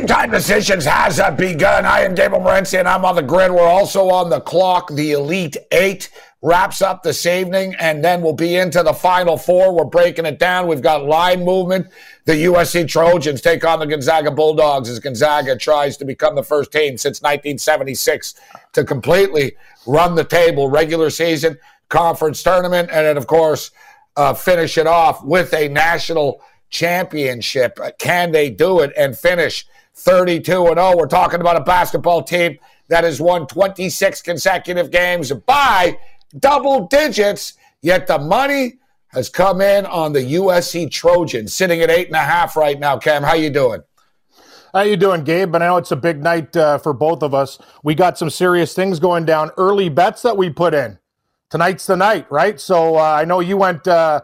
Game time decisions has uh, begun. I am Gabriel Morency, and I'm on the grid. We're also on the clock. The Elite Eight wraps up this evening, and then we'll be into the Final Four. We're breaking it down. We've got line movement. The USC Trojans take on the Gonzaga Bulldogs as Gonzaga tries to become the first team since 1976 to completely run the table, regular season, conference tournament, and then, of course, uh, finish it off with a national championship. Can they do it and finish 32 and 0? We're talking about a basketball team that has won 26 consecutive games by double digits, yet the money has come in on the USC Trojans, sitting at eight and a half right now. Cam, how you doing? How you doing, Gabe? But I know it's a big night uh, for both of us. We got some serious things going down. Early bets that we put in. Tonight's the night, right? So uh, I know you went uh,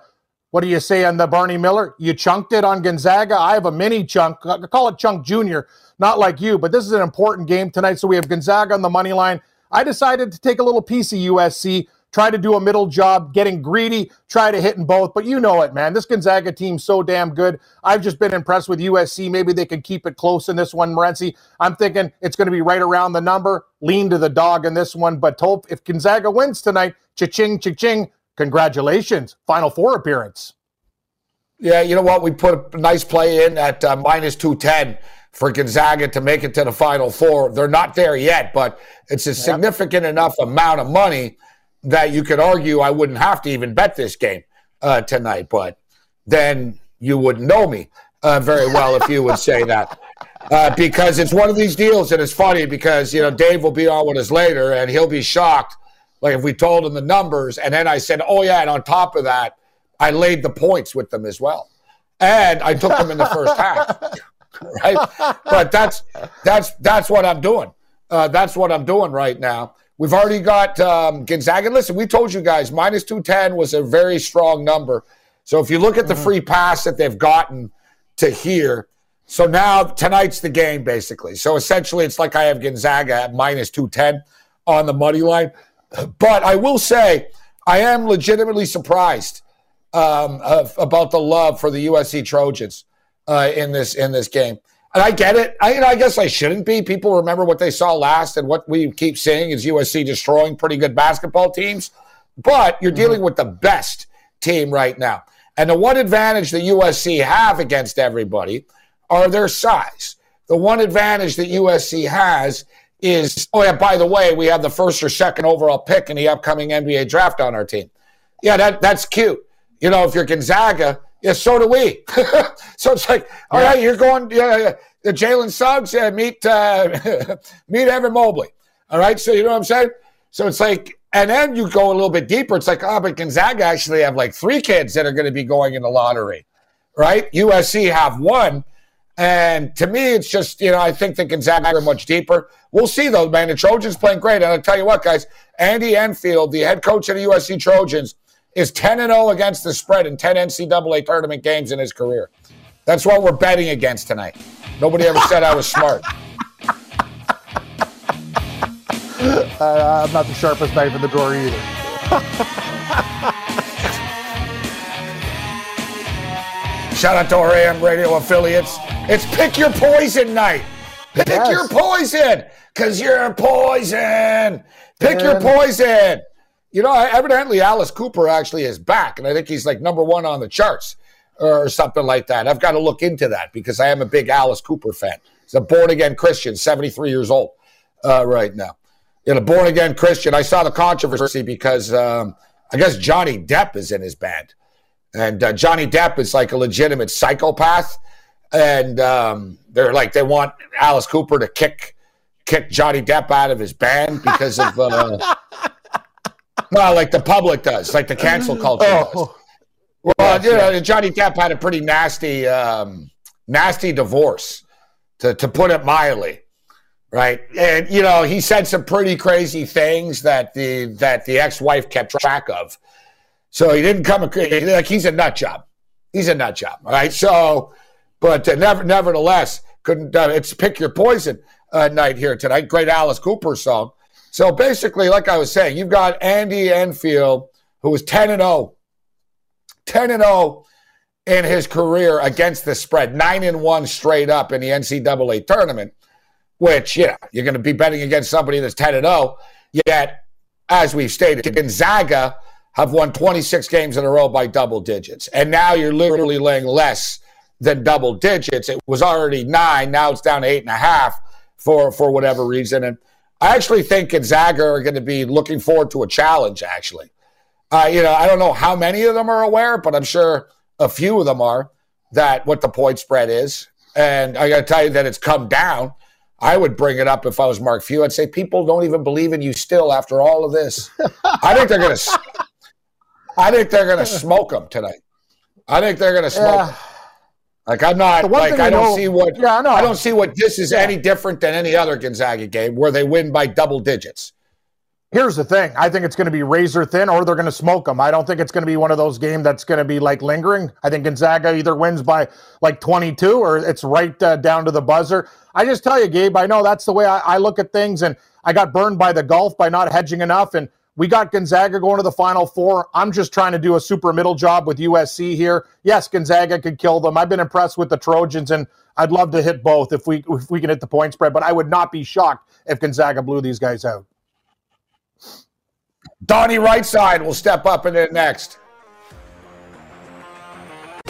what do you say on the Barney Miller? You chunked it on Gonzaga. I have a mini chunk. I call it Chunk Junior, not like you, but this is an important game tonight. So we have Gonzaga on the money line. I decided to take a little piece of USC, try to do a middle job, getting greedy, try to hit in both. But you know it, man. This Gonzaga team's so damn good. I've just been impressed with USC. Maybe they can keep it close in this one, Morency. I'm thinking it's going to be right around the number. Lean to the dog in this one. But if Gonzaga wins tonight, cha-ching, cha-ching, congratulations. Final Four appearance. Yeah, you know what? We put a nice play in at uh, minus 210 for Gonzaga to make it to the Final Four. They're not there yet, but it's a significant yep. enough amount of money that you could argue I wouldn't have to even bet this game uh, tonight. But then you wouldn't know me uh, very well if you would say that. Uh, because it's one of these deals, and it's funny because, you know, Dave will be on with us later and he'll be shocked. Like if we told him the numbers, and then I said, oh, yeah, and on top of that, I laid the points with them as well. And I took them in the first half. Right? But that's that's that's what I'm doing. Uh, that's what I'm doing right now. We've already got um, Gonzaga. Listen, we told you guys minus 210 was a very strong number. So if you look at the mm-hmm. free pass that they've gotten to here, so now tonight's the game basically. So essentially, it's like I have Gonzaga at minus 210 on the money line. But I will say, I am legitimately surprised um, of, about the love for the USC Trojans uh, in this in this game. And I get it. I, you know, I guess I shouldn't be. People remember what they saw last, and what we keep seeing is USC destroying pretty good basketball teams. But you're mm-hmm. dealing with the best team right now. And the one advantage that USC have against everybody are their size. The one advantage that USC has is, oh yeah, by the way, we have the first or second overall pick in the upcoming NBA draft on our team. Yeah, that that's cute. You know, if you're Gonzaga, yeah, so do we. so it's like, all yeah. right, you're going, yeah, the Jalen Suggs, yeah, meet uh, meet Evan Mobley. All right, so you know what I'm saying? So it's like, and then you go a little bit deeper. It's like, oh, but Gonzaga actually have like three kids that are going to be going in the lottery, right? USC have one. And to me, it's just, you know, I think the Gonzaga are much deeper. We'll see, though, man. The Trojans playing great. And I'll tell you what, guys, Andy Enfield, the head coach of the USC Trojans, is 10 and 0 against the spread in 10 NCAA tournament games in his career. That's what we're betting against tonight. Nobody ever said I was smart. Uh, I'm not the sharpest knife in the drawer either. Shout out to our AM radio affiliates. It's Pick Your Poison night. Pick yes. your poison, because you're poison. Pick your poison. you know, evidently Alice Cooper actually is back, and I think he's like number one on the charts or something like that. I've got to look into that because I am a big Alice Cooper fan. He's a born again Christian, 73 years old uh, right now. In a born again Christian, I saw the controversy because um, I guess Johnny Depp is in his band. And uh, Johnny Depp is like a legitimate psychopath. And um, they're like, they want Alice Cooper to kick kick Johnny Depp out of his band because of, uh, well, like the public does, like the cancel culture oh. does. Well, you know, Johnny Depp had a pretty nasty, um, nasty divorce, to, to put it mildly right? And you know, he said some pretty crazy things that the that the ex-wife kept track of. So he didn't come like he's a nut job. He's a nut job, all right? So, but uh, never, nevertheless, couldn't. Uh, it's pick your poison uh, night here tonight. Great Alice Cooper song. So basically, like I was saying, you've got Andy Enfield, who was ten and 0, 10 and 0 in his career against the spread, nine and one straight up in the NCAA tournament which, you know, you're going to be betting against somebody that's 10 and 0. Yet, as we've stated, Gonzaga have won 26 games in a row by double digits. And now you're literally laying less than double digits. It was already nine. Now it's down to eight and a half for, for whatever reason. And I actually think Gonzaga are going to be looking forward to a challenge, actually. Uh, you know, I don't know how many of them are aware, but I'm sure a few of them are that what the point spread is. And I got to tell you that it's come down I would bring it up if I was Mark Few. I'd say people don't even believe in you still after all of this. I think they're gonna. I think they're gonna smoke them tonight. I think they're gonna smoke. Yeah. Like I'm not like I, don't know, see what yeah, I, I don't see what this is yeah. any different than any other Gonzaga game where they win by double digits. Here's the thing. I think it's going to be razor thin or they're going to smoke them. I don't think it's going to be one of those games that's going to be like lingering. I think Gonzaga either wins by like 22 or it's right uh, down to the buzzer. I just tell you, Gabe, I know that's the way I, I look at things. And I got burned by the Gulf by not hedging enough. And we got Gonzaga going to the Final Four. I'm just trying to do a super middle job with USC here. Yes, Gonzaga could kill them. I've been impressed with the Trojans, and I'd love to hit both if we if we can hit the point spread. But I would not be shocked if Gonzaga blew these guys out. Donnie Rightside will step up in it next.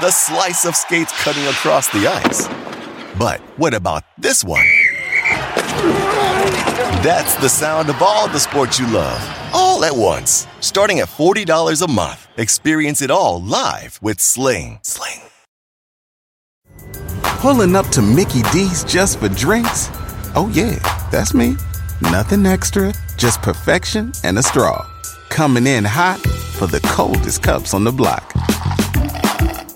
the slice of skates cutting across the ice. But what about this one? That's the sound of all the sports you love, all at once. Starting at $40 a month, experience it all live with Sling. Sling. Pulling up to Mickey D's just for drinks? Oh, yeah, that's me. Nothing extra, just perfection and a straw. Coming in hot for the coldest cups on the block.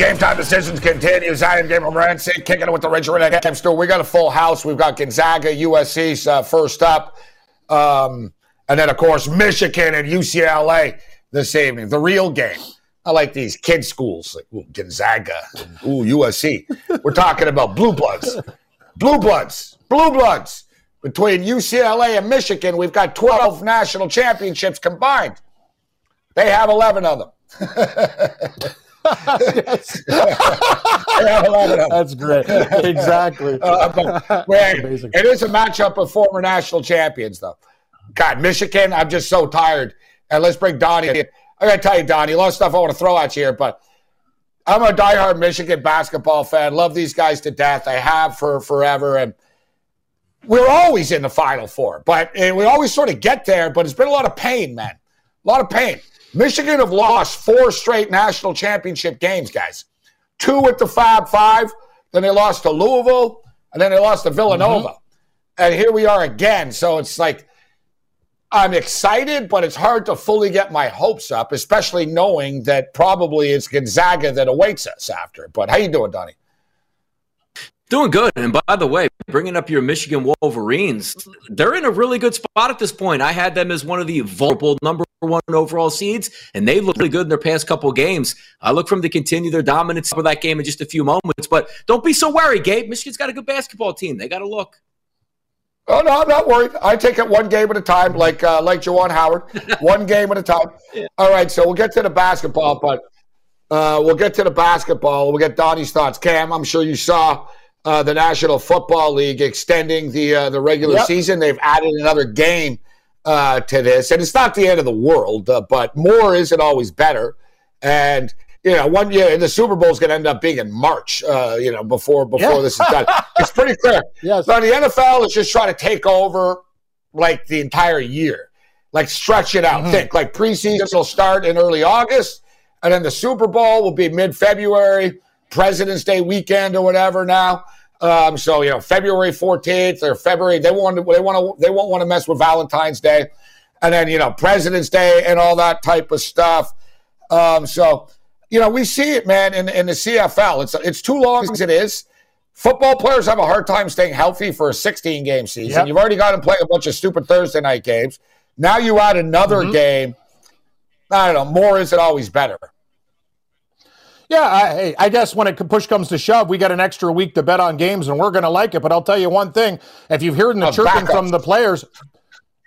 Game time decisions continues. I am Gabriel Morency, kicking it with the Richard Redhead Cam Store. We got a full house. We've got Gonzaga, USC's uh, first up. Um, and then, of course, Michigan and UCLA this evening. The real game. I like these kid schools like ooh, Gonzaga, ooh, USC. We're talking about blue bloods. Blue bloods. Blue bloods. Between UCLA and Michigan, we've got 12 national championships combined. They have 11 of them. That's great. Exactly. Uh, it is a matchup of former national champions, though. God, Michigan, I'm just so tired. And let's bring Donnie in. I got to tell you, Donnie, a lot of stuff I want to throw at you here, but I'm a diehard Michigan basketball fan. Love these guys to death. I have for forever. And we're always in the Final Four, but we always sort of get there, but it's been a lot of pain, man. A lot of pain. Michigan have lost four straight national championship games, guys. Two with the Fab Five, then they lost to Louisville, and then they lost to Villanova. Mm-hmm. And here we are again. So it's like I'm excited, but it's hard to fully get my hopes up, especially knowing that probably it's Gonzaga that awaits us after. But how you doing, Donnie? Doing good. And by the way, bringing up your Michigan Wolverines, they're in a really good spot at this point. I had them as one of the vulnerable number one overall seeds, and they look really good in their past couple games. I look for them to continue their dominance for that game in just a few moments. But don't be so worried, Gabe. Michigan's got a good basketball team. They got to look. Oh no, I'm not worried. I take it one game at a time, like uh, like Juwan Howard, one game at a time. Yeah. All right, so we'll get to the basketball, but uh, we'll get to the basketball. We'll get Donnie's thoughts. Cam, I'm sure you saw uh, the National Football League extending the uh, the regular yep. season. They've added another game uh, to this, and it's not the end of the world, uh, but more isn't always better. And you know, one year the Super Bowl is going to end up being in March. Uh, you know, before before yeah. this is done, it's pretty clear. Yes. So the NFL is just trying to take over like the entire year, like stretch it out. Mm-hmm. Think like preseason will start in early August, and then the Super Bowl will be mid February President's Day weekend or whatever now. Um, so you know, February 14th or February, they want to, they want to, they won't want to mess with Valentine's Day, and then you know, President's Day and all that type of stuff. Um, so you know, we see it, man, in, in the CFL. It's it's too long as it is. Football players have a hard time staying healthy for a 16 game season. Yep. You've already got to play a bunch of stupid Thursday night games. Now you add another mm-hmm. game. I don't know. More isn't always better. Yeah, I, I guess when it push comes to shove, we got an extra week to bet on games, and we're going to like it. But I'll tell you one thing: if you've heard the oh, chirping from the players,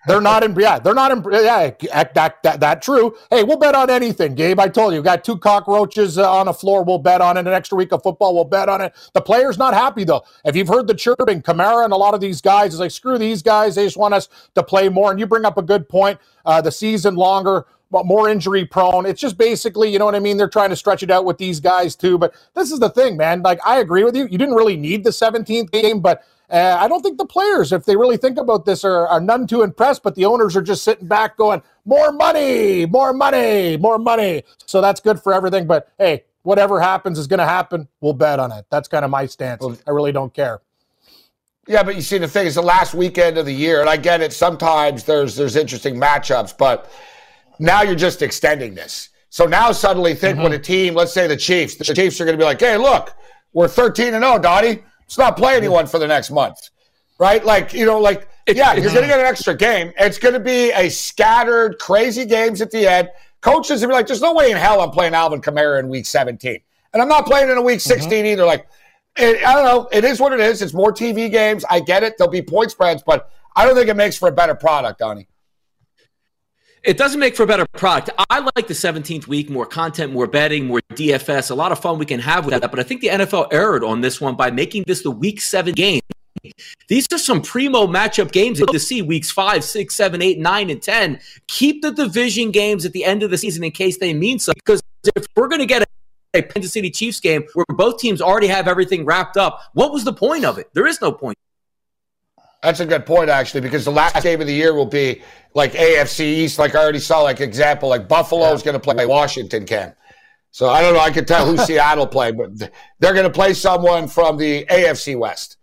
they're not in. Yeah, they're not in. Yeah, that that that true. Hey, we'll bet on anything, Gabe. I told you, we got two cockroaches uh, on the floor. We'll bet on it. An extra week of football, we'll bet on it. The players not happy though. If you've heard the chirping, Kamara and a lot of these guys is like, screw these guys. They just want us to play more. And you bring up a good point. Uh, the season longer more injury prone. It's just basically, you know what I mean? They're trying to stretch it out with these guys too. But this is the thing, man. Like, I agree with you. You didn't really need the 17th game, but uh, I don't think the players, if they really think about this, are, are none too impressed. But the owners are just sitting back going, more money, more money, more money. So that's good for everything. But hey, whatever happens is going to happen. We'll bet on it. That's kind of my stance. I really don't care. Yeah, but you see, the thing is, the last weekend of the year, and I get it. Sometimes there's there's interesting matchups, but now you're just extending this. So now suddenly think mm-hmm. when a team, let's say the Chiefs, the Chiefs are going to be like, hey, look, we're 13 and 0, Dottie. Let's not play anyone for the next month. Right? Like, you know, like, yeah, you're going to get an extra game. It's going to be a scattered, crazy games at the end. Coaches will be like, there's no way in hell I'm playing Alvin Kamara in week 17. And I'm not playing in a week mm-hmm. 16 mm-hmm. either. Like, it, I don't know. It is what it is. It's more TV games. I get it. There'll be point spreads, but I don't think it makes for a better product, Donnie. It doesn't make for a better product. I like the 17th week, more content, more betting, more DFS, a lot of fun we can have with that. But I think the NFL erred on this one by making this the week seven game. These are some primo matchup games to see weeks five, six, seven, eight, nine, and 10. Keep the division games at the end of the season in case they mean something. Because if we're going to get a Kansas City Chiefs game where both teams already have everything wrapped up, what was the point of it? There is no point. That's a good point, actually, because the last game of the year will be like AFC East. Like I already saw, like example, like Buffalo is going to play Washington. Cam. So I don't know. I can tell who Seattle play, but they're going to play someone from the AFC West.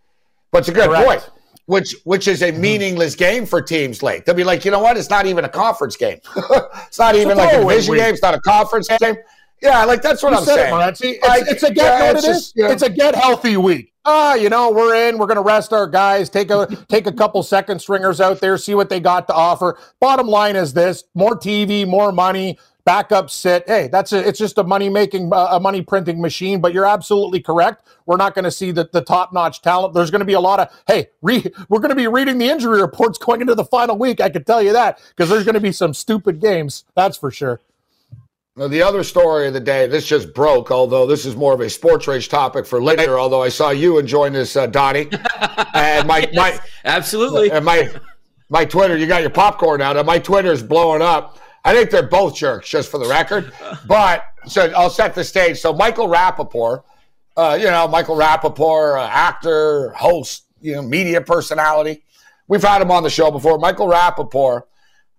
But it's a good Correct. point. Which which is a mm-hmm. meaningless game for teams late. They'll be like, you know what? It's not even a conference game. it's not even like a division game. It's not a conference game. Yeah, like that's what you I'm saying. It, it's, it's, a get yeah, it's, just, you know, it's a get healthy week. Ah, you know, we're in. We're going to rest our guys. Take a take a couple second stringers out there, see what they got to offer. Bottom line is this: more TV, more money, backup sit. Hey, that's a, it's just a money making, uh, a money printing machine. But you're absolutely correct. We're not going to see the, the top notch talent. There's going to be a lot of hey, re, we're going to be reading the injury reports going into the final week. I can tell you that because there's going to be some stupid games. That's for sure. Now, the other story of the day, this just broke, although this is more of a sports rage topic for later, although I saw you enjoying this, uh, Donnie. And my, yes, my absolutely. And my my Twitter, you got your popcorn out, and my Twitter's blowing up. I think they're both jerks, just for the record. But so I'll set the stage. So Michael Rapaport, uh, you know, Michael Rapaport, uh, actor, host, you know, media personality. We've had him on the show before. Michael Rapaport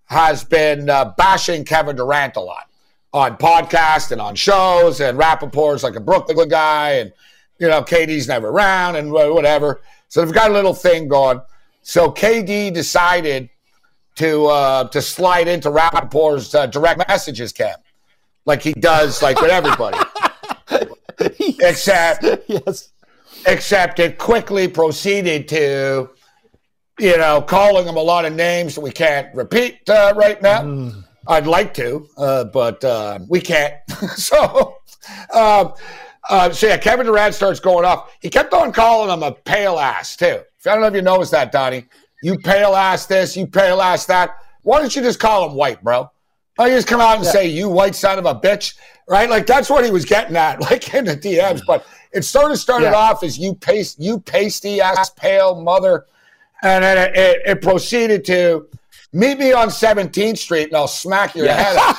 has been uh, bashing Kevin Durant a lot on podcasts and on shows, and Rapaport's like a Brooklyn guy, and you know KD's never around and whatever. So they've got a little thing going. So KD decided to uh, to slide into Rapaport's uh, direct messages cam, like he does, like with everybody. except, yes. except it quickly proceeded to, you know, calling him a lot of names that we can't repeat uh, right now. Mm. I'd like to, uh, but uh, we can't. so, um, uh, so yeah, Kevin Durant starts going off. He kept on calling him a pale ass too. I don't know if you noticed that, Donnie. You pale ass this, you pale ass that. Why don't you just call him white, bro? Why don't you just come out and yeah. say, you white son of a bitch? Right? Like that's what he was getting at, like in the DMs. But it sort of started yeah. off as you paste, you pasty ass pale mother. And then it, it, it, proceeded to meet me on 17th Street and I'll smack your yeah.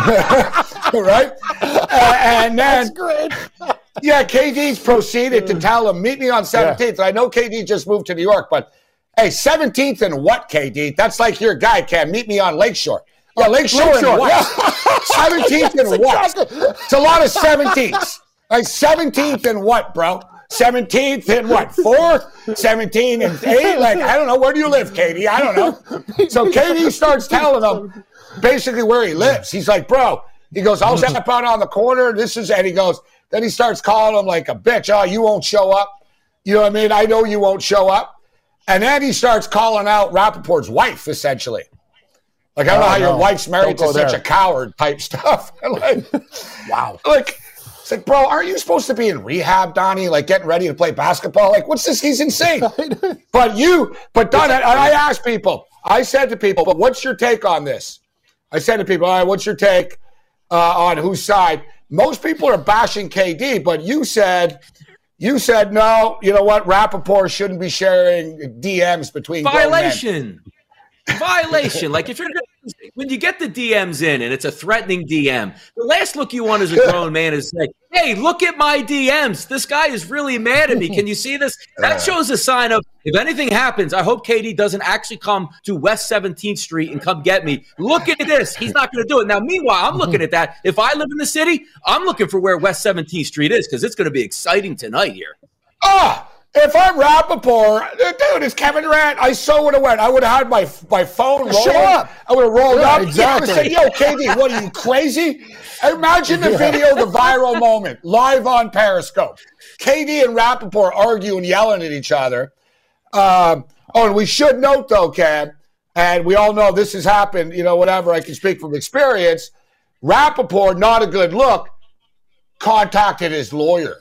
head right? Uh, and then That's great. yeah, KD's proceeded to tell him, meet me on 17th. Yeah. I know KD just moved to New York, but Hey, 17th and what, KD? That's like your guy, Cam. Meet me on Lakeshore. Yeah, Lakeshore, Lakeshore and what? Yeah. 17th and what? It's a lot of 17ths. Like 17th and what, bro? 17th and what? Fourth? 17 and eight? Like, I don't know. Where do you live, KD? I don't know. So KD starts telling him basically where he lives. He's like, bro, he goes, I'll step out on the corner. This is, and he goes, then he starts calling him like a bitch. Oh, you won't show up. You know what I mean? I know you won't show up. And then he starts calling out Rapaport's wife, essentially. Like, I don't oh, know how no. your wife's married to such there. a coward type stuff. like, wow. Like, it's like, bro, aren't you supposed to be in rehab, Donnie? Like, getting ready to play basketball? Like, what's this? He's insane. but you, but Don, and I asked people, I said to people, but what's your take on this? I said to people, all right, what's your take uh, on whose side? Most people are bashing KD, but you said you said no. You know what? Rapaport shouldn't be sharing DMs between violation. Violation. like if you're when you get the DMs in and it's a threatening DM, the last look you want as a grown man is like, "Hey, look at my DMs. This guy is really mad at me. Can you see this?" That shows a sign of if anything happens. I hope KD doesn't actually come to West 17th Street and come get me. Look at this. He's not going to do it. Now, meanwhile, I'm looking at that. If I live in the city, I'm looking for where West 17th Street is because it's going to be exciting tonight here. Ah. If I'm Rapaport, dude, it's Kevin Durant. I so would have went. I would have had my my phone roll up. I would have rolled yeah, up. Exactly. Say, Yo, KD, what are you crazy? Imagine the video, the viral moment, live on Periscope. KD and Rapaport arguing, yelling at each other. Um, oh, and we should note though, Cam, and we all know this has happened. You know, whatever. I can speak from experience. Rapaport, not a good look. Contacted his lawyer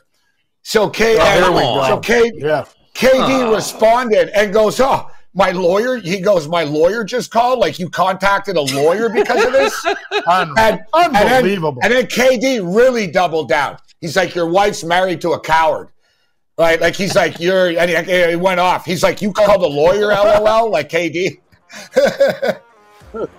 so K, oh, so K, yeah. KD responded and goes, "Oh, my lawyer." He goes, "My lawyer just called. Like you contacted a lawyer because of this." And, Unbelievable. And then, and then KD really doubled down. He's like, "Your wife's married to a coward." Right, like he's like you're, and he, he went off. He's like, you called a lawyer, lol, like KD.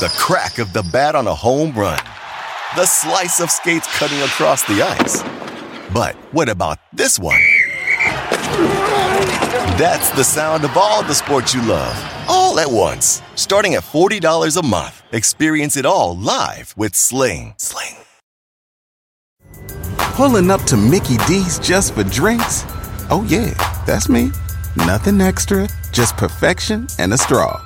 the crack of the bat on a home run, the slice of skates cutting across the ice. But what about this one? That's the sound of all the sports you love, all at once. Starting at $40 a month, experience it all live with Sling. Sling. Pulling up to Mickey D's just for drinks? Oh, yeah, that's me. Nothing extra, just perfection and a straw.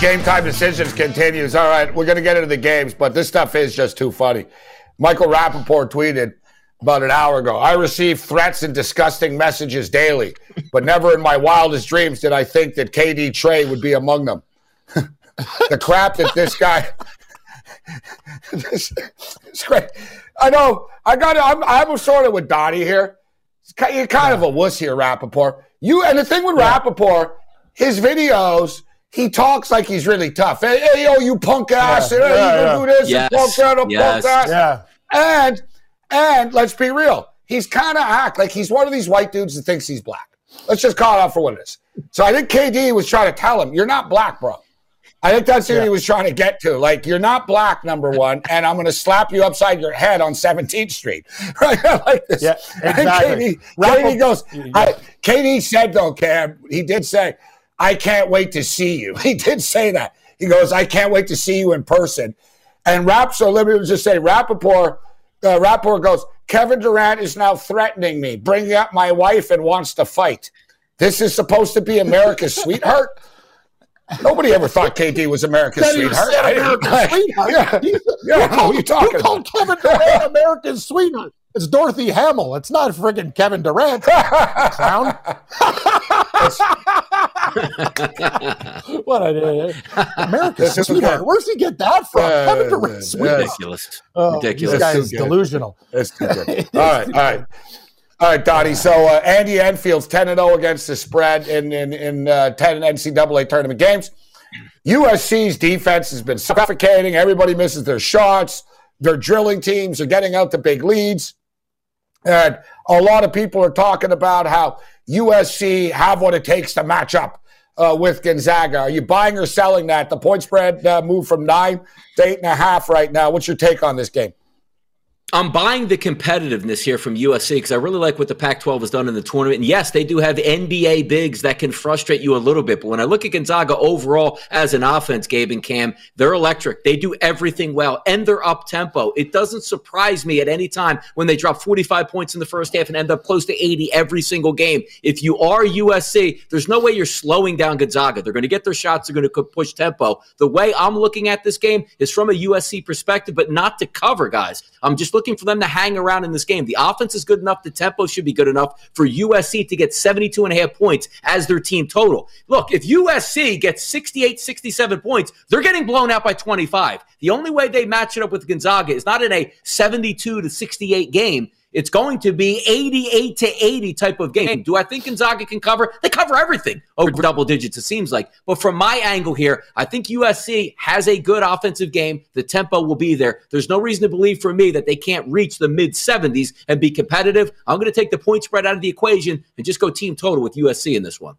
Game time decisions continues. All right, we're going to get into the games, but this stuff is just too funny. Michael Rapaport tweeted about an hour ago I receive threats and disgusting messages daily, but never in my wildest dreams did I think that KD Trey would be among them. the crap that this guy. this, it's great. I know. I got. I'm. I'm sort of with Donnie here. You're kind of a wuss here, Rapaport. You and the thing with yeah. Rapaport, his videos he talks like he's really tough. Hey, hey yo, you punk ass! Yeah, hey, yeah, you yeah. do this, yes. punk out, yes. punk ass. Yeah. And and let's be real, he's kind of act like he's one of these white dudes that thinks he's black. Let's just call it out for what it is. So I think KD was trying to tell him, "You're not black, bro." I think that's what yeah. he was trying to get to. Like, you're not black, number one, and I'm going to slap you upside your head on 17th Street. right? like this. Yeah, exactly. KD, KD goes, I, KD said, though, Cam, he did say, I can't wait to see you. He did say that. He goes, I can't wait to see you in person. And Rap, so let me just say, Rapaport, uh, Rapaport goes, Kevin Durant is now threatening me, bringing up my wife and wants to fight. This is supposed to be America's sweetheart. Nobody ever thought KD was America's sweetheart. America's sweetheart. Yeah, yeah. yeah. What are you talking called Kevin Durant America's sweetheart. It's Dorothy Hamill. It's not friggin' Kevin Durant. Clown. what a America's sweetheart. Where's he get that from? Uh, Kevin Durant, sweetheart. Ridiculous. Oh, Ridiculous. This guy is delusional. That's too good. all right, all right. All right, Dottie. So uh, Andy Enfield's 10 0 against the spread in, in, in uh, 10 NCAA tournament games. USC's defense has been suffocating. Everybody misses their shots. Their drilling teams are getting out to big leads. And a lot of people are talking about how USC have what it takes to match up uh, with Gonzaga. Are you buying or selling that? The point spread uh, moved from nine to eight and a half right now. What's your take on this game? I'm buying the competitiveness here from USC because I really like what the Pac 12 has done in the tournament. And yes, they do have NBA bigs that can frustrate you a little bit. But when I look at Gonzaga overall as an offense, Gabe and Cam, they're electric. They do everything well and they're up tempo. It doesn't surprise me at any time when they drop 45 points in the first half and end up close to 80 every single game. If you are USC, there's no way you're slowing down Gonzaga. They're going to get their shots, they're going to push tempo. The way I'm looking at this game is from a USC perspective, but not to cover, guys. I'm just looking for them to hang around in this game. The offense is good enough. The tempo should be good enough for USC to get 72 and a half points as their team total. Look, if USC gets 68, 67 points, they're getting blown out by 25. The only way they match it up with Gonzaga is not in a 72 to 68 game. It's going to be 88 to 80 type of game. Do I think Gonzaga can cover? They cover everything oh, over double digits, it seems like. But from my angle here, I think USC has a good offensive game. The tempo will be there. There's no reason to believe for me that they can't reach the mid 70s and be competitive. I'm going to take the point spread out of the equation and just go team total with USC in this one.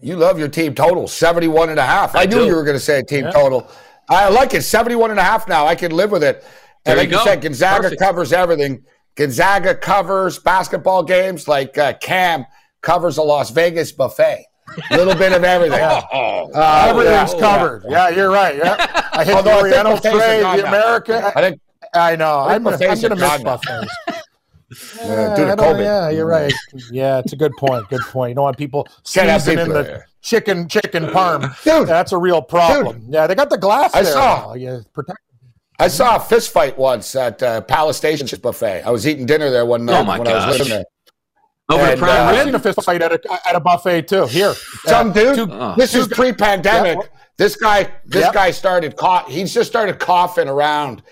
You love your team total, 71 and a half. I, I knew you were going to say team yeah. total. I like it, 71 and a half now. I can live with it. And there like you, you said, Gonzaga Perfect. covers everything. Gonzaga covers basketball games like uh, Cam covers a Las Vegas buffet. A little bit of everything. yeah. uh, Everything's yeah. covered. Yeah. yeah. you're right. Yeah. I hit Although the Oriental trade, the America. I, think, I know. I am going to miss buffets. Yeah, due to yeah, you're right. Yeah, it's a good point. Good point. You don't want people sneezing in the there. chicken chicken parm. Dude, that's a real problem. Dude, yeah, they got the glass. I there. saw. Yeah, protect I saw a fist fight once at uh, Palace Station buffet. I was eating dinner there one night oh when gosh. I was living there. Over and, uh, I've seen a fist fight at a, at a buffet too. Here, some dude. Two, oh. This is pre-pandemic. Yeah. This guy, this yep. guy started cough. He just started coughing around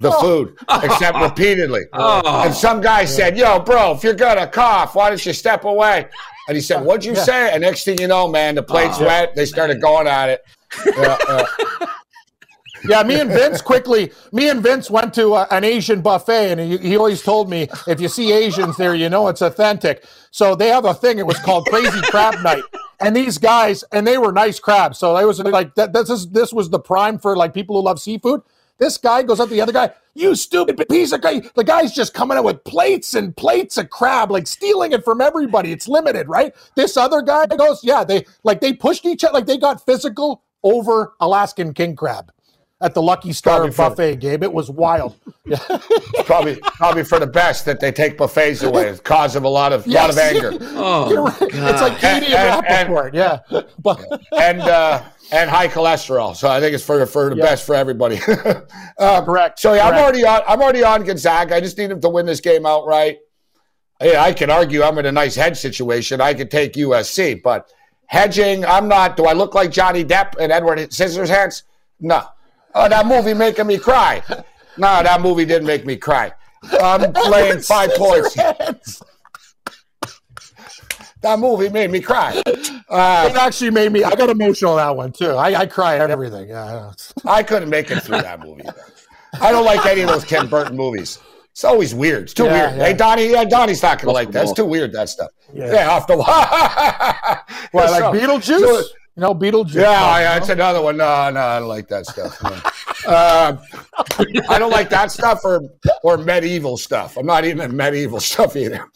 the oh. food, except repeatedly. Oh. And some guy said, "Yo, bro, if you're gonna cough, why don't you step away?" And he said, "What'd you yeah. say?" And next thing you know, man, the plate's oh, wet. They started going at it. Yeah, uh, me and Vince quickly. Me and Vince went to a, an Asian buffet, and he, he always told me if you see Asians there, you know it's authentic. So they have a thing. It was called Crazy Crab Night, and these guys, and they were nice crabs. So it was like that. This is this was the prime for like people who love seafood. This guy goes up to the other guy, you stupid piece of guy. The guy's just coming out with plates and plates of crab, like stealing it from everybody. It's limited, right? This other guy goes, yeah, they like they pushed each other, like they got physical over Alaskan king crab. At the Lucky Star buffet, Gabe. It was wild. Yeah. probably probably for the best that they take buffets away. It's cause of a lot of yes. lot of anger. oh, right. it's like KD and, and, and yeah. But and uh, and high cholesterol. So I think it's for for the yeah. best for everybody. uh, Correct. So yeah, Correct. I'm already on. I'm already on Gonzaga. I just need him to win this game outright. Yeah, I can argue I'm in a nice hedge situation. I could take USC, but hedging, I'm not. Do I look like Johnny Depp and Edward Scissorhands? No. Oh, that movie making me cry. No, that movie didn't make me cry. I'm playing five points. that movie made me cry. Uh, it actually made me. I got emotional that one too. I, I cry at everything. Yeah, I couldn't make it through that movie. I don't like any of those Ken Burton movies. It's always weird. It's too yeah, weird. Yeah. Hey, Donnie, yeah, Donnie's not going to like that. It's too weird, that stuff. Yeah, yeah off the wall. well, like so, Beetlejuice? So, you know, Beetlejuice. Yeah, yeah, it's another one. No, no, I don't like that stuff. No. uh, I don't like that stuff or or medieval stuff. I'm not even in medieval stuff either.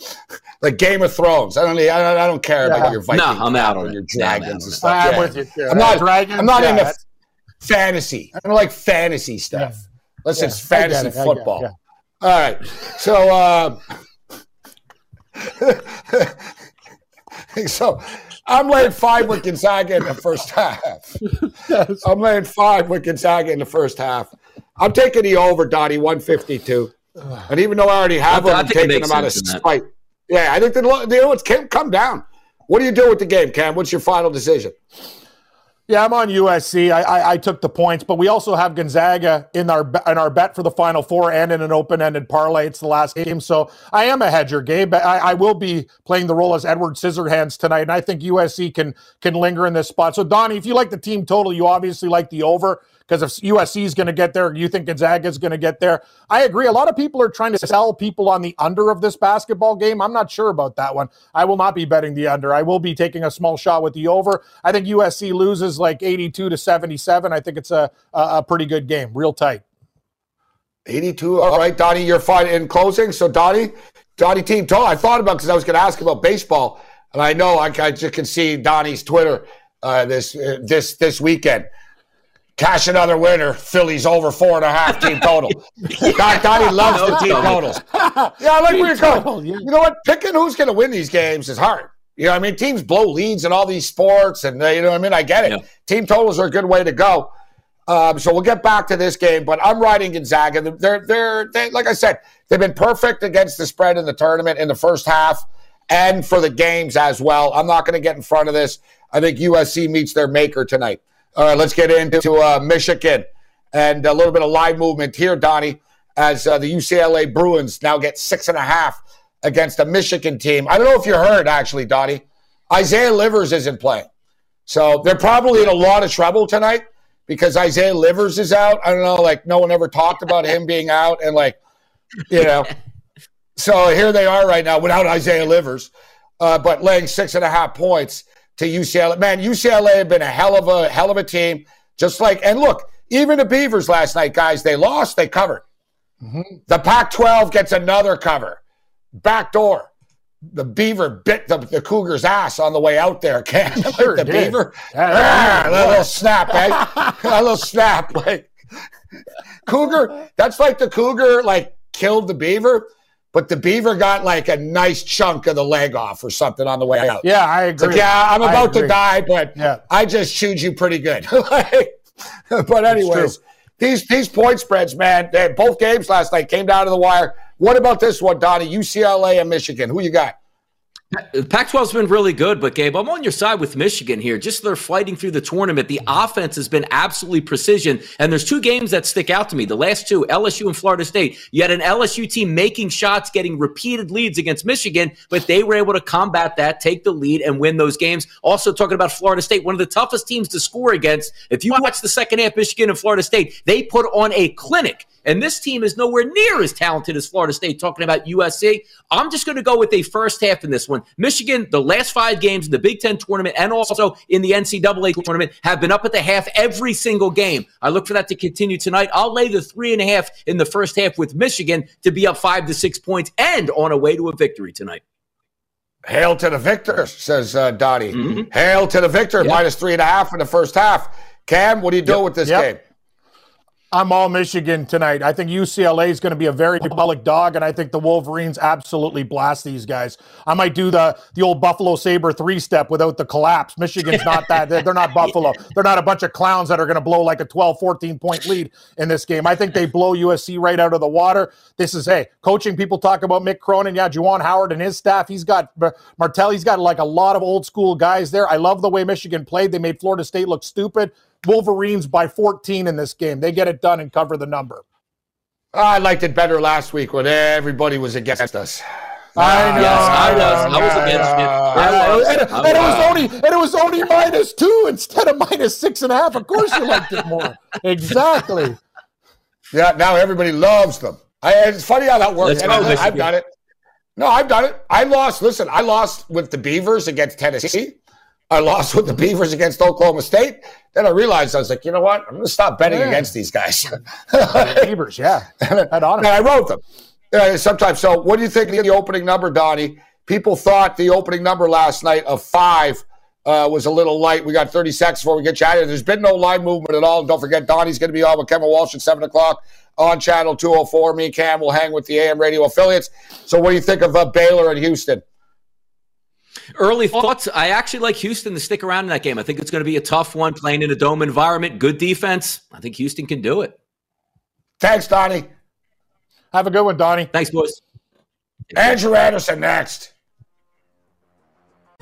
like Game of Thrones. I don't. I don't, I don't care yeah. about your Viking. No, I'm out on your dragons and stuff. I'm with you. I'm not. Dragons, I'm not into fantasy. I don't like fantasy stuff. Listen, it's fantasy it, football. All right. So, uh, so I'm laying five with Gonzaga in the first half. Yes. I'm laying five with Gonzaga in the first half. I'm taking the over, Donnie, 152. And even though I already have them, I'm taking them out of spite. Yeah, I think the, the you know, it's come down. What do you do with the game, Cam? What's your final decision? Yeah, I'm on USC. I, I, I, took the points, but we also have Gonzaga in our in our bet for the Final Four and in an open-ended parlay. It's the last game, so I am a hedger, Gabe. I, I will be playing the role as Edward Scissorhands tonight, and I think USC can can linger in this spot. So, Donnie, if you like the team total, you obviously like the over because if USC is going to get there, you think Gonzaga is going to get there. I agree. A lot of people are trying to sell people on the under of this basketball game. I'm not sure about that one. I will not be betting the under. I will be taking a small shot with the over. I think USC loses like 82 to 77. I think it's a, a, pretty good game, real tight. 82. All right, Donnie, you're fine in closing. So, Donnie, Donnie team. I thought about because I was going to ask about baseball, and I know I, I just can see Donnie's Twitter uh, this uh, this this weekend. Cash another winner. Phillies over four and a half team total. God, Donnie loves the team totals. Yeah, I like where you're going. You know what? Picking who's going to win these games is hard. You know, I mean, teams blow leads in all these sports, and uh, you know, what I mean, I get it. Yeah. Team totals are a good way to go. Um, so we'll get back to this game, but I'm riding Gonzaga. They're, they're, they, like I said, they've been perfect against the spread in the tournament in the first half and for the games as well. I'm not going to get in front of this. I think USC meets their maker tonight. All right, let's get into uh, Michigan and a little bit of live movement here, Donnie, as uh, the UCLA Bruins now get six and a half against a Michigan team. I don't know if you heard, actually, Donnie. Isaiah Livers isn't playing. So they're probably in a lot of trouble tonight because Isaiah Livers is out. I don't know, like no one ever talked about him being out. And like, you know, so here they are right now without Isaiah Livers, uh, but laying six and a half points to UCLA. Man, UCLA have been a hell of a hell of a team. Just like and look, even the Beavers last night, guys, they lost, they covered. Mm-hmm. The Pac-12 gets another cover, back door. The Beaver bit the, the Cougars' ass on the way out there. Can sure the did. Beaver? Yeah, ah, a little snap, eh? a little snap, like Cougar. That's like the Cougar, like killed the Beaver but the beaver got like a nice chunk of the leg off or something on the way out. Yeah, I agree. Like, yeah, I'm about to die, but yeah. I just chewed you pretty good. but anyways, these these point spreads, man, both games last night came down to the wire. What about this one, Donnie? UCLA and Michigan. Who you got? Pac 12's been really good, but Gabe, I'm on your side with Michigan here. Just they're fighting through the tournament. The offense has been absolutely precision. And there's two games that stick out to me. The last two, LSU and Florida State. You had an LSU team making shots, getting repeated leads against Michigan, but they were able to combat that, take the lead, and win those games. Also, talking about Florida State, one of the toughest teams to score against. If you watch the second half, Michigan and Florida State, they put on a clinic. And this team is nowhere near as talented as Florida State, talking about USC. I'm just going to go with a first half in this one. Michigan, the last five games in the Big Ten tournament and also in the NCAA tournament, have been up at the half every single game. I look for that to continue tonight. I'll lay the three and a half in the first half with Michigan to be up five to six points and on a way to a victory tonight. Hail to the victor, says uh, Dottie. Mm-hmm. Hail to the victor, yep. minus three and a half in the first half. Cam, what do you do yep. with this yep. game? I'm all Michigan tonight. I think UCLA is going to be a very public dog, and I think the Wolverines absolutely blast these guys. I might do the the old Buffalo Sabre three step without the collapse. Michigan's not that. They're, they're not Buffalo. They're not a bunch of clowns that are going to blow like a 12, 14 point lead in this game. I think they blow USC right out of the water. This is, hey, coaching people talk about Mick Cronin. Yeah, Juwan Howard and his staff. He's got Martell. He's got like a lot of old school guys there. I love the way Michigan played. They made Florida State look stupid. Wolverines by 14 in this game. They get it done and cover the number. I liked it better last week when everybody was against us. I ah, know. Yes, I was. I was against it. Ah, I was. And, and it was ah. only and it was only minus two instead of minus six and a half. Of course, you liked it more. exactly. Yeah. Now everybody loves them. I, it's funny how that works. And go, I, I've Michigan. done it. No, I've done it. I lost. Listen, I lost with the Beavers against Tennessee. I lost with the Beavers against Oklahoma State. Then I realized I was like, you know what? I'm going to stop betting Yeah. against these guys. Beavers, yeah. On And I wrote them. Uh, sometimes. So, what do you think of the opening number, Donnie? People thought the opening number last night of five uh, was a little light. We got 30 seconds before we get you out of here. There's been no line movement at all. Don't forget, Donnie's going to be on with Kevin Walsh at 7 o'clock on Channel 204. Me and Cam will hang with the AM radio affiliates. So, what do you think of uh, Baylor and Houston? Early thoughts. I actually like Houston to stick around in that game. I think it's going to be a tough one playing in a dome environment. Good defense. I think Houston can do it. Thanks, Donnie. Have a good one, Donnie. Thanks, boys. Andrew Anderson next.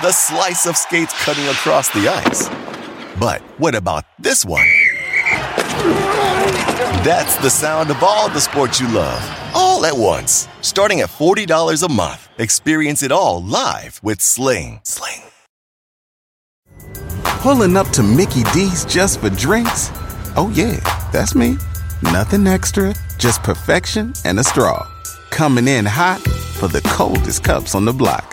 The slice of skates cutting across the ice. But what about this one? That's the sound of all the sports you love, all at once. Starting at $40 a month. Experience it all live with Sling. Sling. Pulling up to Mickey D's just for drinks? Oh, yeah, that's me. Nothing extra, just perfection and a straw. Coming in hot for the coldest cups on the block.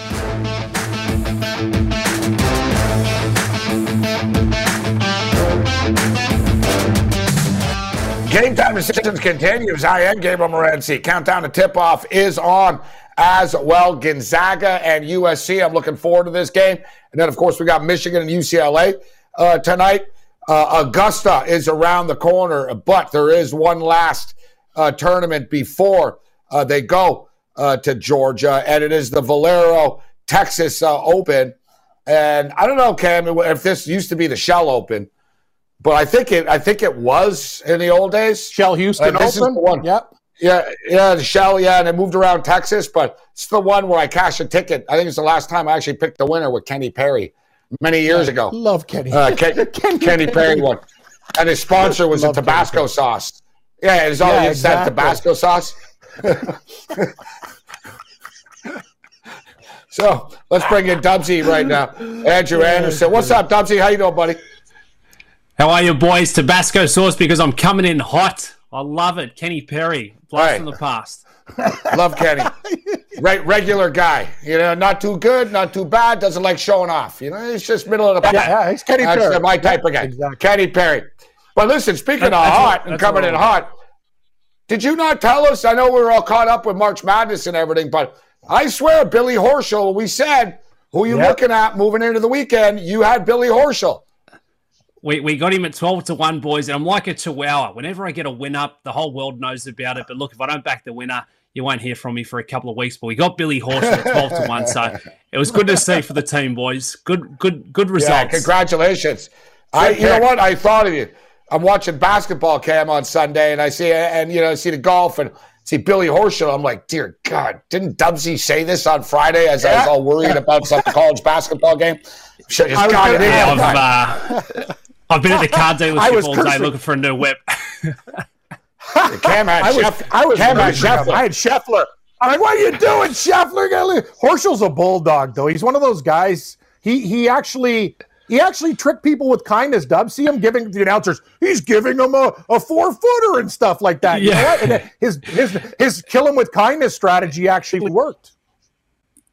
Game time decisions continues. I am Gabriel Morency. Countdown to tip off is on as well. Gonzaga and USC. I'm looking forward to this game. And then, of course, we got Michigan and UCLA uh, tonight. Uh, Augusta is around the corner, but there is one last uh, tournament before uh, they go uh, to Georgia, and it is the Valero Texas uh, Open. And I don't know, Cam, if this used to be the Shell Open. But I think it. I think it was in the old days. Shell Houston this is the one. Yep. Yeah, yeah, the Shell, yeah, and it moved around Texas, but it's the one where I cashed a ticket. I think it's the last time I actually picked the winner with Kenny Perry many years ago. Love Kenny. Uh, Ken, Kenny, Perry won, and his sponsor was a Love Kenny Tabasco Perry. sauce. Yeah, it's all Yeah, it's that. Tabasco sauce. so let's bring in Dubsy right now. Andrew Anderson, what's up, Dubsy? How you doing, buddy? How are you, boys? Tabasco sauce because I'm coming in hot. I love it. Kenny Perry, blast Right. from the past. Love Kenny. Re- regular guy. You know, not too good, not too bad. Doesn't like showing off. You know, he's just middle of the pack. Yeah, yeah, he's Kenny That's uh, Perry. my type of guy. Exactly. Kenny Perry. But listen, speaking That- of hot what- and coming in hot, did you not tell us? I know we were all caught up with March Madness and everything, but I swear, Billy Horschel, we said, who you Yep. looking at moving into the weekend? You had Billy Horschel. We, we got him at 12 to 1, boys, and I'm like a chihuahua. Whenever I get a win up, the whole world knows about it. But look, if I don't back the winner, you won't hear from me for a couple of weeks. But we got Billy Horse at 12 to 1. So it was good to see for the team, boys. Good, good, good results. Yeah, congratulations. I, you know what? I thought of you. I'm watching basketball cam on Sunday, and I see and you know see the golf, and see Billy Horschel. I'm like, dear God, didn't Dubsy say this on Friday as yeah. I was all worried about some college basketball game? Should just got it in. I've, uh, I've been at the car dealership all day looking for a new whip. Cam had I was, I was Cam had Scheffler. I had Scheffler. I'm like, what are you doing, Scheffler? Horschel's a bulldog, though. He's one of those guys. He he actually he actually tricked people with kindness. Dub, see him giving the announcers. He's giving them a, a four footer and stuff like that. You yeah. And his his his kill him with kindness strategy actually worked.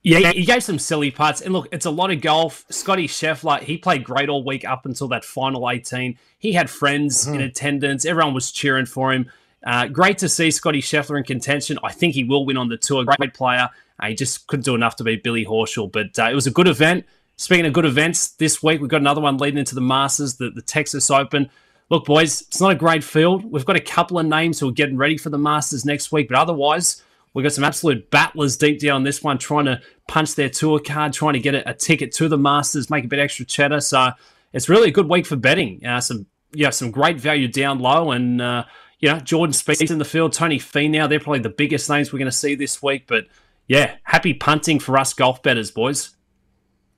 Yeah, he gave some silly putts. And look, it's a lot of golf. Scottie Scheffler, he played great all week up until that final 18. He had friends mm-hmm. in attendance. Everyone was cheering for him. Uh, great to see Scottie Scheffler in contention. I think he will win on the tour. Great player. Uh, he just couldn't do enough to beat Billy Horschel. But uh, it was a good event. Speaking of good events, this week we've got another one leading into the Masters, the, the Texas Open. Look, boys, it's not a great field. We've got a couple of names who are getting ready for the Masters next week, but otherwise, we've got some absolute battlers deep down this one trying to punch their tour card, trying to get a, a ticket to the Masters, make a bit extra cheddar. So it's really a good week for betting. Uh, some yeah, some great value down low, and uh, you know Jordan Spieth in the field, Tony Finau. They're probably the biggest names we're going to see this week. But yeah, happy punting for us golf betters, boys.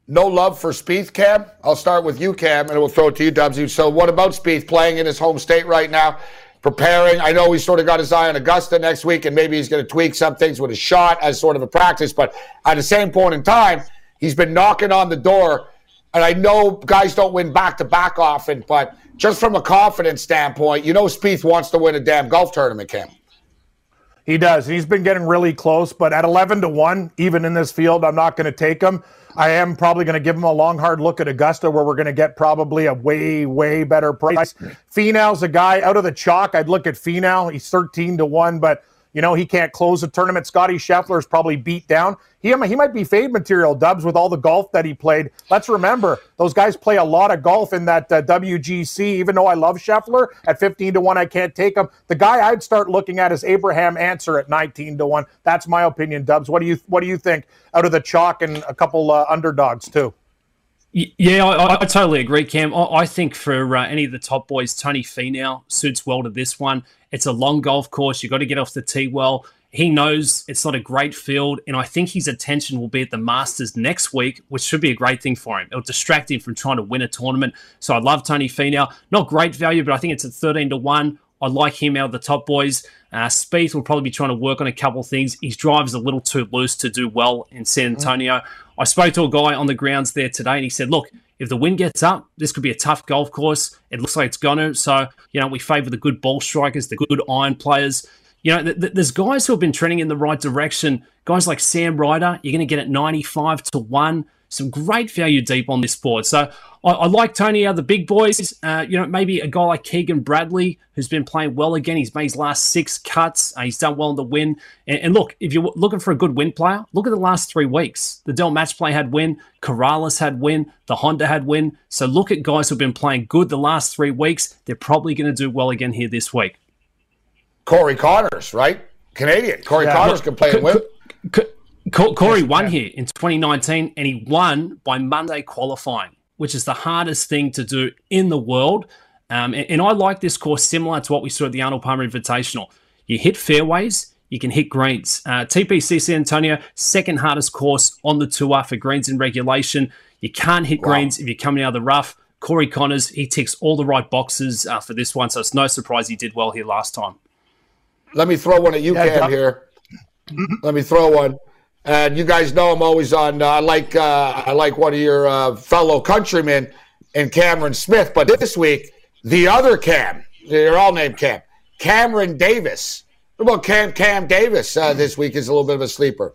No love for Spieth, Cam. I'll start with you, Cam, and we'll throw it to you, Dubsy. So, what about Spieth playing in his home state right now? Preparing. I know he's sort of got his eye on Augusta next week, and maybe he's going to tweak some things with his shot as sort of a practice. But at the same point in time, he's been knocking on the door. And I know guys don't win back to back often, but just from a confidence standpoint, you know Spieth wants to win a damn golf tournament, Cam. He does. He's been getting really close, but at 11 to 1, even in this field, I'm not going to take him. I am probably going to give him a long, hard look at Augusta, where we're going to get probably a way, way better price. Finau's a guy out of the chalk. I'd look at Finau. He's 13 to 1, but you know, he can't close a tournament. Scottie Scheffler is probably beat down. He, he might be fade material, Dubs, with all the golf that he played. Let's remember, those guys play a lot of golf in that uh, WGC. Even though I love Scheffler at 15 to 1, I can't take him. The guy I'd start looking at is Abraham Ancer at 19 to 1. That's my opinion, Dubs. What do you what do you think out of the chalk and a couple uh, underdogs, too? Yeah, I, I, totally agree, Cam. I, I think for uh, any of the top boys, Tony Finau suits well to this one. It's a long golf course. You've got to get off the tee well. He knows it's not a great field, and I think his attention will be at the Masters next week, which should be a great thing for him. It'll distract him from trying to win a tournament. So I love Tony Finau. Not great value, but I think it's at 13 to 1. I like him out of the top boys. Uh, Spieth will probably be trying to work on a couple of things. His drive is a little too loose to do well in San Antonio. Mm. I spoke to a guy on the grounds there today, and he said, "Look, if the wind gets up, this could be a tough golf course. It looks like it's going to. So, you know, we favour the good ball strikers, the good iron players. You know, th- th- there's guys who have been trending in the right direction. Guys like Sam Ryder, you're going to get at 95 to 1 some great value deep on this board. So I, I like Tony out the big boys. Uh, you know, maybe a guy like Keegan Bradley, who's been playing well again. He's made his last six cuts. Uh, he's done well in the win. And, and, look, if you're looking for a good win player, look at the last three weeks. The Dell Match Play had win. Corales had win. The Honda had win. So look at guys who've been playing good the last three weeks. They're probably going to do well again here this week. Corey Conners, right? Canadian. Corey yeah, Conners can play and win. Corey won here in 2019 and he won by Monday qualifying, which is the hardest thing to do in the world. Um, and, and, I like this course similar to what we saw at the Arnold Palmer Invitational. You hit fairways, you can hit greens. Uh, TPC San Antonio, second hardest course on the tour for greens in regulation. You can't hit wow. greens if you're coming out of the rough. Corey Conners, he ticks all the right boxes uh, for this one, so it's no surprise he did well here last time. Let me throw one at you, yeah, Cam, here. Let me throw one. And you guys know I'm always on. Uh, I like uh, I like one of your uh, fellow countrymen, and Cameron Smith. But this week, the other Cam, they're all named Cam, Cameron Davis. What about Cam Cam Davis uh, this week is a little bit of a sleeper.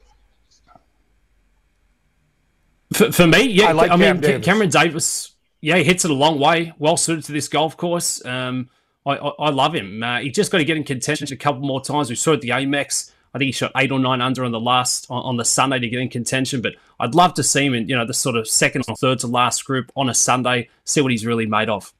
For, for me, yeah, I, like I mean Davis. Cameron Davis. Yeah, he hits it a long way. Well suited to this golf course. Um, I, I, I, love him. Uh, he just got to get in contention a couple more times. We saw at the Amex. I think he shot eight or nine under on the last on, the Sunday to get in contention. But I'd love to see him in you know the sort of second or third to last group on a Sunday. See what he's really made of.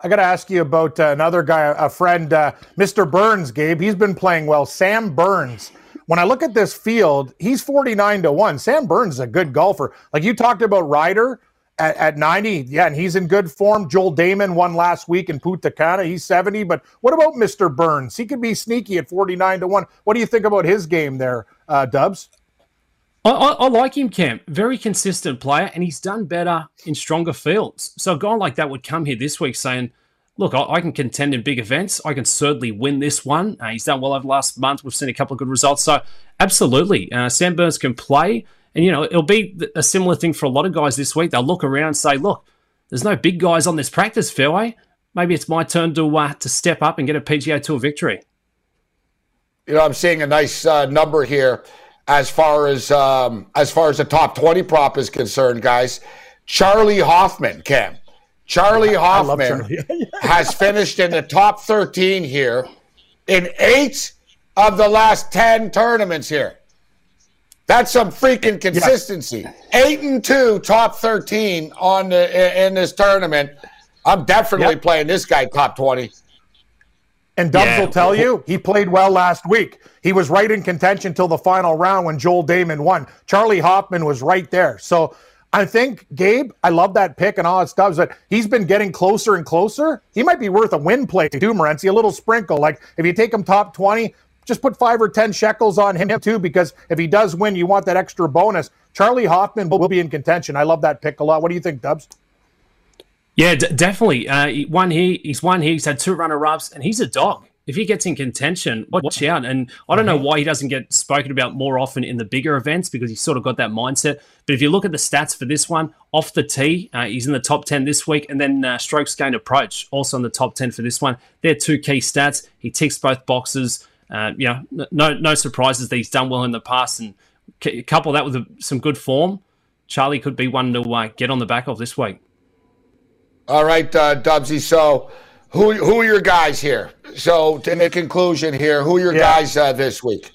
I got to ask you about uh, another guy, a friend, uh, Mr. Burns, Gabe. He's been playing well. Sam Burns. When I look at this field, he's 49 to 1. Sam Burns is a good golfer. Like you talked about Ryder at, at 90. Yeah, and he's in good form. Joel Dahmen won last week in Punta Cana. He's 70. But what about Mr. Burns? He could be sneaky at 49 to 1. What do you think about his game there, uh, Dubs? I, I, I, like him, Cam. Very consistent player, and he's done better in stronger fields. So a guy like that would come here this week saying, look, I, I can contend in big events. I can certainly win this one. Uh, he's done well over the last month. We've seen a couple of good results. So absolutely, uh, Sam Burns can play. And, you know, it'll be a similar thing for a lot of guys this week. They'll look around and say, look, there's no big guys on this practice fairway. Maybe it's my turn to uh, to step up and get a PGA Tour victory. You know, I'm seeing a nice uh, number here as far as um, as far as the top 20 prop is concerned, guys. Charley Hoffman, Cam. Charley Hoffman Charley. has finished in the top 13 here in eight of the last 10 tournaments here. That's some freaking consistency. Yeah. Eight and two, top thirteen on the, in this tournament. I'm definitely yep. playing this guy top twenty. And Dubs yeah. will tell you he played well last week. He was right in contention till the final round when Joel Dahmen won. Charley Hoffman was right there. So I think Gabe, I love that pick and all that stuff, but he's been getting closer and closer. He might be worth a win play too, Morency, a little sprinkle. Like if you take him top 20, just put five or 10 shekels on him too, because if he does win, you want that extra bonus. Charley Hoffman will, be in contention. I love that pick a lot. What do you think, Dubs? Yeah, d- definitely. Uh, he here. He's won here. He's had two runner ups, and he's a dog. If he gets in contention, watch out. And I don't know why he doesn't get spoken about more often in the bigger events because he's sort of got that mindset. But if you look at the stats for this one, off the tee, uh, he's in the top 10 this week. And then uh, strokes gained approach, also in the top 10 for this one. They're two key stats. He ticks both boxes uh, you know, no no surprises that he's done well in the past, and couple that with a, some good form, Charley could be one to uh, get on the back of this week. All right, uh, Dubsy. So, who who are your guys here? So, in the conclusion here, who are your yeah. guys uh, this week?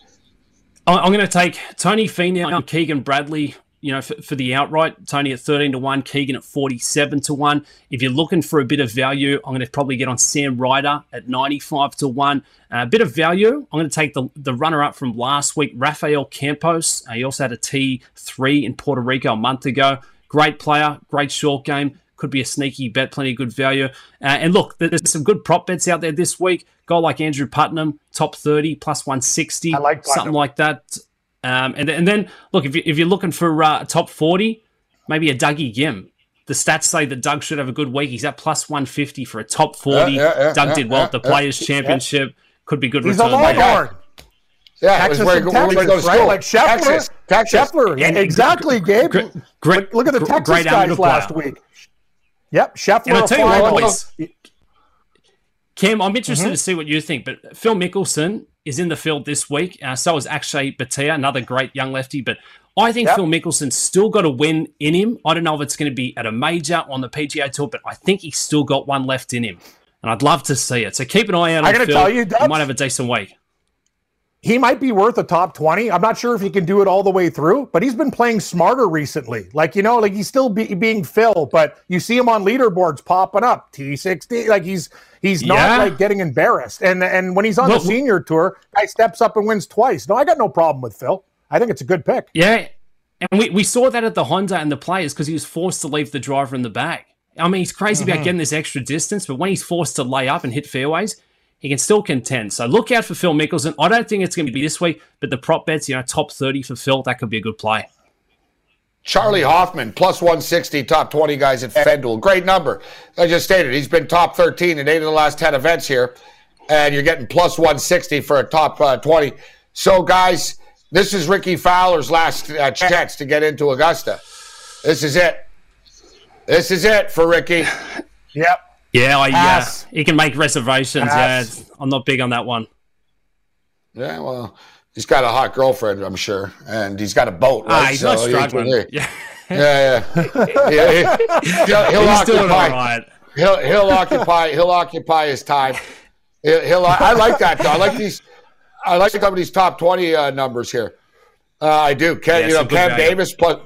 I'm going to take Tony Finau, Keegan Bradley, you know, for, for, the outright, Tony at 13 to 1, Keegan at 47 to 1. If you're looking for a bit of value, I'm going to probably get on Sam Ryder at 95 to 1. A uh, bit of value, I'm going to take the, the runner up from last week, Rafael Campos. Uh, he also had a T3 in Puerto Rico a month ago. Great player, great short game. Could be a sneaky bet, plenty of good value. Uh, and look, there's some good prop bets out there this week. Guy like Andrew Putnam, top 30, plus 160, like something like that. Um, and, and then, look, if, you, if you're looking for uh, top 40, maybe a Dougie Ghim. The stats say that Doug should have a good week. He's at plus 150 for a top 40. Yeah, yeah, yeah, Doug did well at the Players' Championship. Could be good He's return. a Longhorn. Yeah, Texas where, where, Texas, where right? Like Scheffler, Texas, Texas. Scheffler. Yeah, exactly, Gabe. Great, great, look, at the Texas great guys last week. Yep, Scheffler. And I'll tell you what, boys. Cam, I'm interested mm-hmm. to see what you think, but Phil Mickelson is in the field this week. Uh, so is Akshay Bhatia, another great young lefty. But I think yep. Phil Mickelson's still got a win in him. I don't know if it's going to be at a major on the PGA Tour, but I think he's still got one left in him. And I'd love to see it. So keep an eye out. I got to tell you, he might have a decent week. He might be worth a top 20. I'm not sure if he can do it all the way through, but he's been playing smarter recently. Like, you know, like he's still be, being Phil, but you see him on leaderboards popping up, T60. Like he's He's not yeah. like getting embarrassed. And and when he's on well, the senior tour, guy steps up and wins twice. No, I got no problem with Phil. I think it's a good pick. Yeah. And we, we saw that at the Honda and the players because he was forced to leave the driver in the back. I mean, he's crazy mm-hmm. about getting this extra distance, but when he's forced to lay up and hit fairways, he can still contend. So look out for Phil Mickelson. I don't think it's going to be this week, but the prop bets, you know, top 30 for Phil, that could be a good play. Charley Hoffman, plus 160, top 20 guys at FanDuel. Great number. I just stated he's been top 13 in eight of the last 10 events here, and you're getting plus 160 for a top uh, 20. So, guys, this is Rickie Fowler's last uh, chance to get into Augusta. This is it. This is it for Ricky. Yep. Yeah, I, yeah. He can make reservations. Pass. Yeah, I'm not big on that one. Yeah, well, he's got a hot girlfriend, I'm sure, and he's got a boat. Ah, right? Ah, he's so not struggling. yeah, yeah, yeah. yeah he'll, he'll occupy. Right. He'll he'll occupy. He'll occupy his time. He'll, he'll. I like that though. I like these. I like some of these top twenty uh, numbers here. Uh, I do. Ken, yeah, you know, Cam value. Davis plus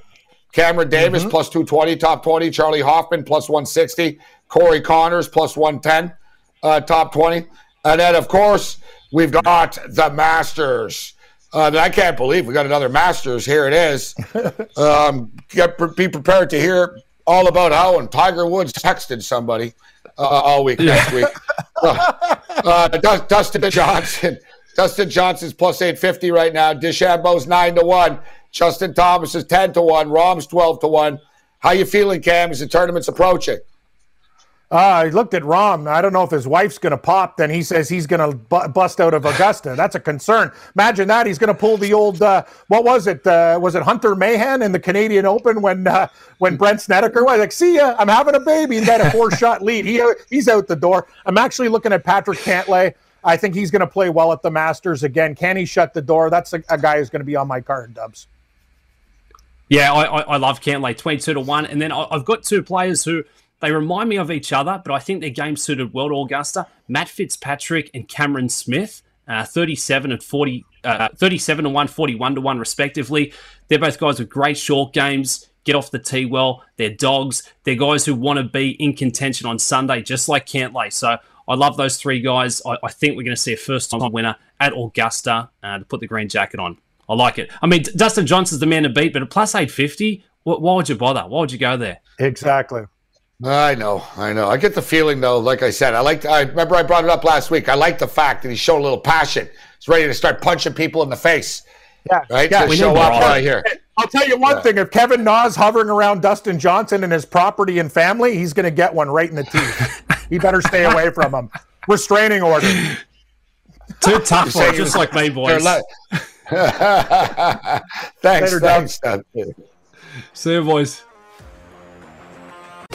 Cameron Davis mm-hmm. plus two twenty, top twenty. Charley Hoffman plus one sixty. Corey Conners plus one ten, uh, top twenty. And then of course we've got the Masters. Uh, I can't believe we got another Masters. Here it is. Um, get, be prepared to hear all about how and Tiger Woods texted somebody uh, all week next week. Uh, uh, Dustin Johnson. Dustin Johnson's plus 850 right now. DeChambeau's 9 to 1. Justin Thomas is 10 to 1. Rahm's 12 to 1. How you feeling, Cam, as the tournament's approaching? Uh, I looked at Rahm. I don't know if his wife's going to pop. Then he says he's going to bu- bust out of Augusta. That's a concern. Imagine that. He's going to pull the old, uh, what was it? Uh, was it Hunter Mahan in the Canadian Open when uh, when Brent Snedeker was like, see ya, I'm having a baby. He got a four shot lead. He, he's out the door. I'm actually looking at Patrick Cantlay. I think he's going to play well at the Masters again. Can he shut the door? That's a, a guy who's going to be on my card, Dubs. Yeah, I, I, I love Cantlay, 22 to 1. And then I, I've got two players who they remind me of each other, but I think their game suited well to Augusta. Matt Fitzpatrick and Cameron Smith, uh, 37 and 40, uh, 37 to 1, 41 to 1, respectively. They're both guys with great short games, get off the tee well. They're dogs. They're guys who want to be in contention on Sunday, just like Cantlay. So I love those three guys. I, I think we're going to see a first time winner at Augusta uh, to put the green jacket on. I like it. I mean, Dustin Johnson's the man to beat, but at plus 850, why would you bother? Why would you go there? Exactly. I know, I know. I get the feeling though, like I said, I like. I remember I brought it up last week. I like the fact that he showed a little passion. He's ready to start punching people in the face. Yeah, right. Yeah, to show up right here. I'll tell you one yeah. thing: if Kevin Na's hovering around Dustin Johnson and his property and family, he's going to get one right in the teeth. he better stay away from him. Restraining order. Too tough for just like me, boys. thanks, thanks. See you, boys.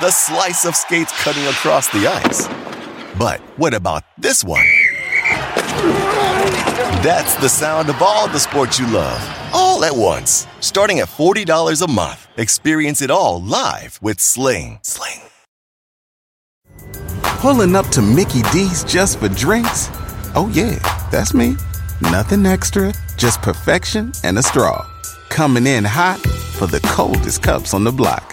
the slice of skates cutting across the ice. But what about this one? That's the sound of all the sports you love, all at once. Starting at $40 a month. Experience it all live with Sling. Sling. Pulling up to Mickey D's just for drinks? Oh, yeah, that's me. Nothing extra, just perfection and a straw. Coming in hot for the coldest cups on the block.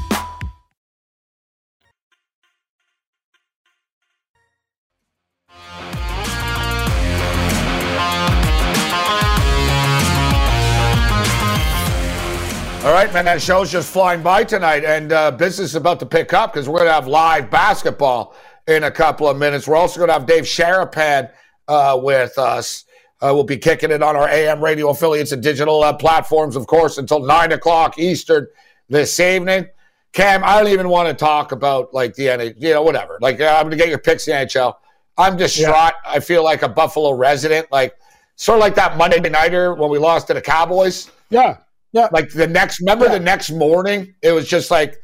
All right, man, that show's just flying by tonight, and uh, business is about to pick up because we're going to have live basketball in a couple of minutes. We're also going to have Dave Sharapan uh, with us. Uh, we'll be kicking it on our AM radio affiliates and digital uh, platforms, of course, until 9 o'clock Eastern this evening. Cam, I don't even want to talk about like the NHL, you know, whatever. Like, uh, I'm going to get your picks in the NHL. I'm distraught. Yeah. I feel like a Buffalo resident, like sort of like that Monday nighter when we lost to the Cowboys. Yeah. Yeah. Like the next, remember yeah. the next morning, it was just like,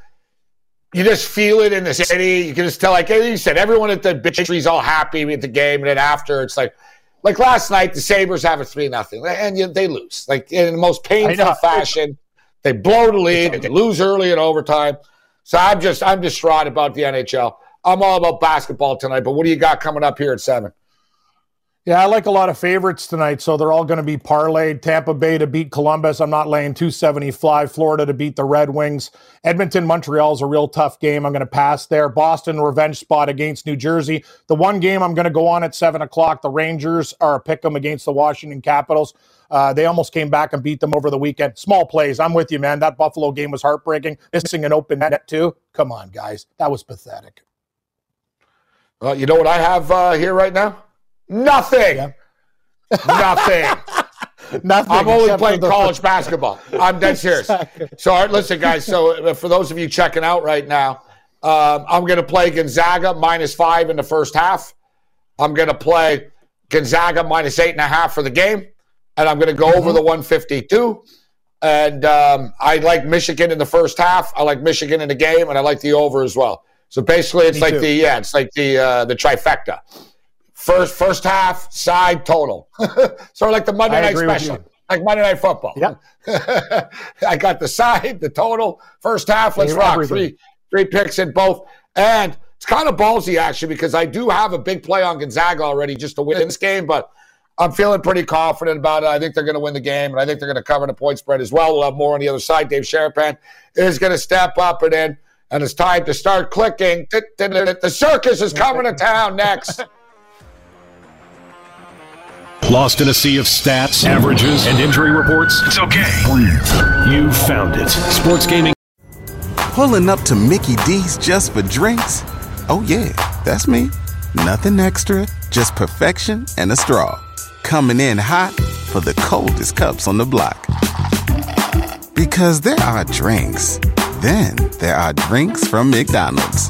you just feel it in the city. You can just tell, like you said, everyone at the bitchery's all happy with the game. And then after, it's like, like last night, the Sabres have a 3 nothing, and you, they lose. Like in the most painful fashion. They blow the lead, they lose early in overtime. So I'm just, I'm distraught about the NHL. I'm all about basketball tonight, but what do you got coming up here at 7? Yeah, I like a lot of favorites tonight, so they're all going to be parlayed. Tampa Bay to beat Columbus. I'm not laying 275. Florida to beat the Red Wings. Edmonton, Montreal is a real tough game. I'm going to pass there. Boston, revenge spot against New Jersey. The one game I'm going to go on at 7 o'clock, the Rangers are a pick 'em against the Washington Capitals. Uh, they almost came back and beat them over the weekend. Small plays. I'm with you, man. That Buffalo game was heartbreaking. Missing an open net, too. Come on, guys. That was pathetic. Well, you know what I have uh, here right now? Nothing. Yeah. Nothing. Nothing. I'm only playing college basketball. I'm dead serious. Exactly. So, all right, listen, guys. So, uh, for those of you checking out right now, um, I'm going to play Gonzaga minus five in the first half. I'm going to play Gonzaga minus eight and a half for the game, and I'm going to go mm-hmm. over the 152. And um, I like Michigan in the first half. I like Michigan in the game, and I like the over as well. So basically, it's Me like too. the yeah, it's like the uh, the trifecta. First first half side total. sort of like the Monday I night special, like Monday night football. Yep. I got the side, the total, first half. Let's rock. everything. Three three picks in both, and it's kind of ballsy actually because I do have a big play on Gonzaga already just to win this game, but. I'm feeling pretty confident about it. I think they're going to win the game, and I think they're going to cover the point spread as well. We'll have more on the other side. Dave Sharapan is going to step up and in, and it's time to start clicking. The circus is coming to town next. Lost in a sea of stats, averages, and injury reports? It's okay. Breathe. You found it. Sports gaming. Pulling up to Mickey D's just for drinks? Oh, yeah, that's me. Nothing extra, just perfection and a straw. Coming in hot for the coldest cups on the block. Because there are drinks, then there are drinks from McDonald's.